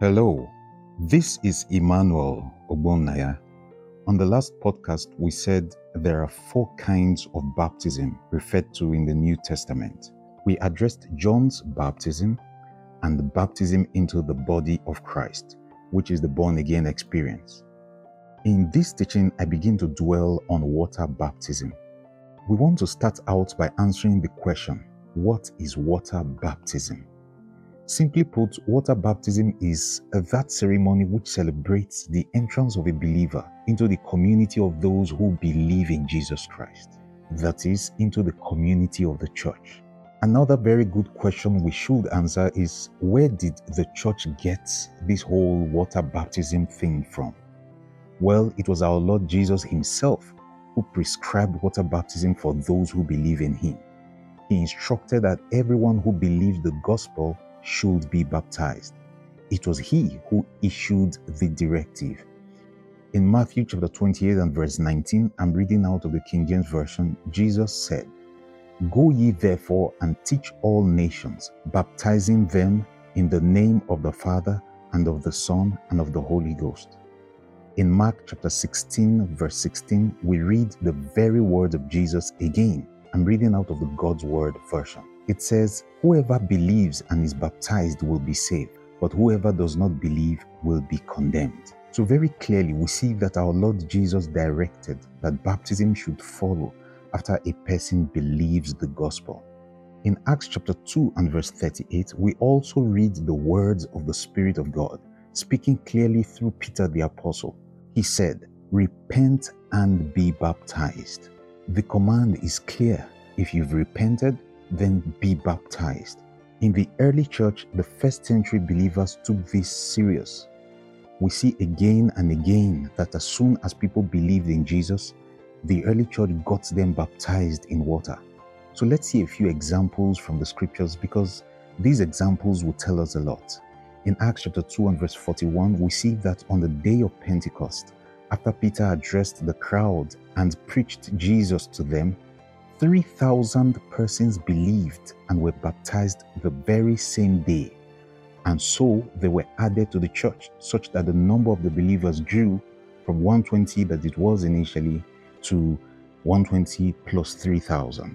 Hello, this is Emmanuel Ogbonnaya. On the last podcast, we said there are four kinds of baptism referred to in the New Testament. We addressed John's baptism and the baptism into the body of Christ, which is the born again experience. In this teaching, I begin to dwell on water baptism. We want to start out by answering the question what is water baptism? Simply put, water baptism is that ceremony which celebrates the entrance of a believer into the community of those who believe in Jesus Christ. That is, into the community of the church. Another very good question we should answer is where did the church get this whole water baptism thing from? Well, it was our Lord Jesus Himself who prescribed water baptism for those who believe in Him. He instructed that everyone who believed the gospel should be baptized. It was he who issued the directive. In Matthew chapter 28 and verse 19, I'm reading out of the King James Version, Jesus said, Go ye therefore and teach all nations, baptizing them in the name of the Father and of the Son and of the Holy Ghost. In Mark chapter 16, verse 16, we read the very words of Jesus again. I'm reading out of the God's Word version. It says, Whoever believes and is baptized will be saved, but whoever does not believe will be condemned. So, very clearly, we see that our Lord Jesus directed that baptism should follow after a person believes the gospel. In Acts chapter 2 and verse 38, we also read the words of the Spirit of God, speaking clearly through Peter the Apostle. He said, Repent and be baptized. The command is clear. If you've repented, then be baptized. In the early church, the first century believers took this serious. We see again and again that as soon as people believed in Jesus, the early church got them baptized in water. So let's see a few examples from the scriptures because these examples will tell us a lot. In Acts chapter 2 and verse 41, we see that on the day of Pentecost, after Peter addressed the crowd and preached Jesus to them, 3,000 persons believed and were baptized the very same day. And so they were added to the church, such that the number of the believers grew from 120 that it was initially to 120 plus 3,000.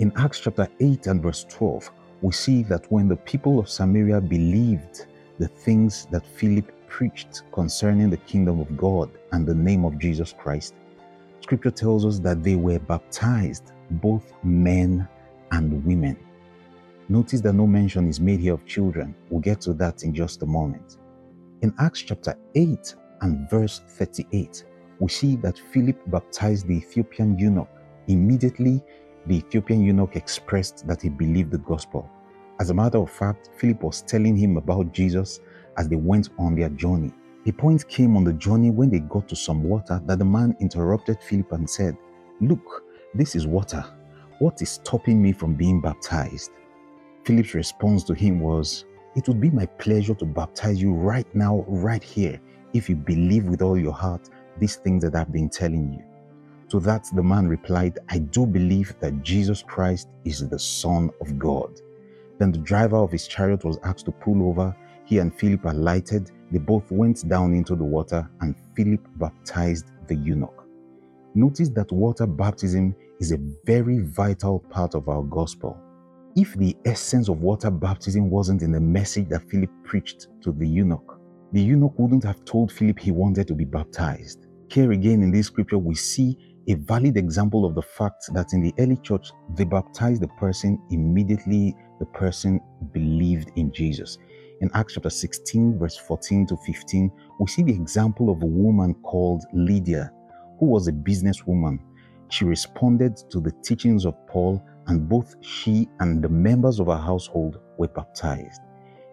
In Acts chapter 8 and verse 12, we see that when the people of Samaria believed the things that Philip preached concerning the kingdom of God and the name of Jesus Christ, scripture tells us that they were baptized both men and women. Notice that no mention is made here of children. We'll get to that in just a moment. In Acts chapter 8 and verse 38, we see that Philip baptized the Ethiopian eunuch. Immediately, the Ethiopian eunuch expressed that he believed the gospel. As a matter of fact, Philip was telling him about Jesus as they went on their journey. A point came on the journey when they got to some water that the man interrupted Philip and said, Look, this is water. What is stopping me from being baptized? Philip's response to him was, It would be my pleasure to baptize you right now, right here, if you believe with all your heart these things that I've been telling you. To that, the man replied, I do believe that Jesus Christ is the Son of God. Then the driver of his chariot was asked to pull over. He and Philip alighted. They both went down into the water, and Philip baptized the eunuch. Notice that water baptism is a very vital part of our gospel. If the essence of water baptism wasn't in the message that Philip preached to the eunuch, the eunuch wouldn't have told Philip he wanted to be baptized. Here again in this scripture, we see a valid example of the fact that in the early church, they baptized the person immediately the person believed in Jesus. In Acts chapter 16, verse 14 to 15, we see the example of a woman called Lydia, who was a businesswoman she responded to the teachings of Paul, and both she and the members of her household were baptized.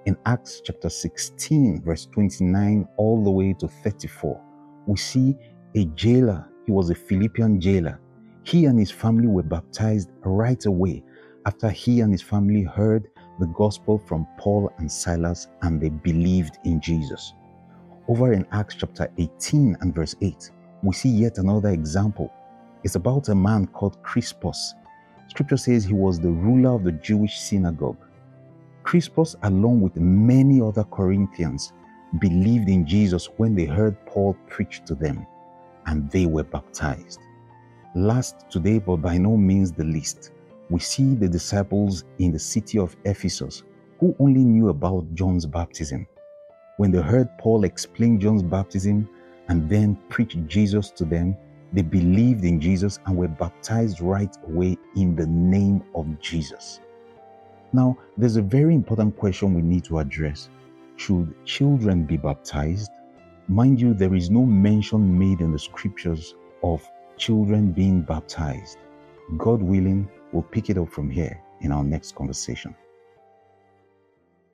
In Acts chapter 16, verse 29, all the way to 34, we see a jailer. He was a Philippian jailer. He and his family were baptized right away after he and his family heard the gospel from Paul and Silas and they believed in Jesus. Over in Acts chapter 18 and verse 8, we see yet another example it's about a man called Crispus. Scripture says he was the ruler of the Jewish synagogue. Crispus, along with many other Corinthians, believed in Jesus when they heard Paul preach to them, and they were baptized. Last today, but by no means the least, we see the disciples in the city of Ephesus who only knew about John's baptism. When they heard Paul explain John's baptism and then preach Jesus to them, they believed in Jesus and were baptized right away in the name of Jesus. Now, there's a very important question we need to address. Should children be baptized? Mind you, there is no mention made in the scriptures of children being baptized. God willing, we'll pick it up from here in our next conversation.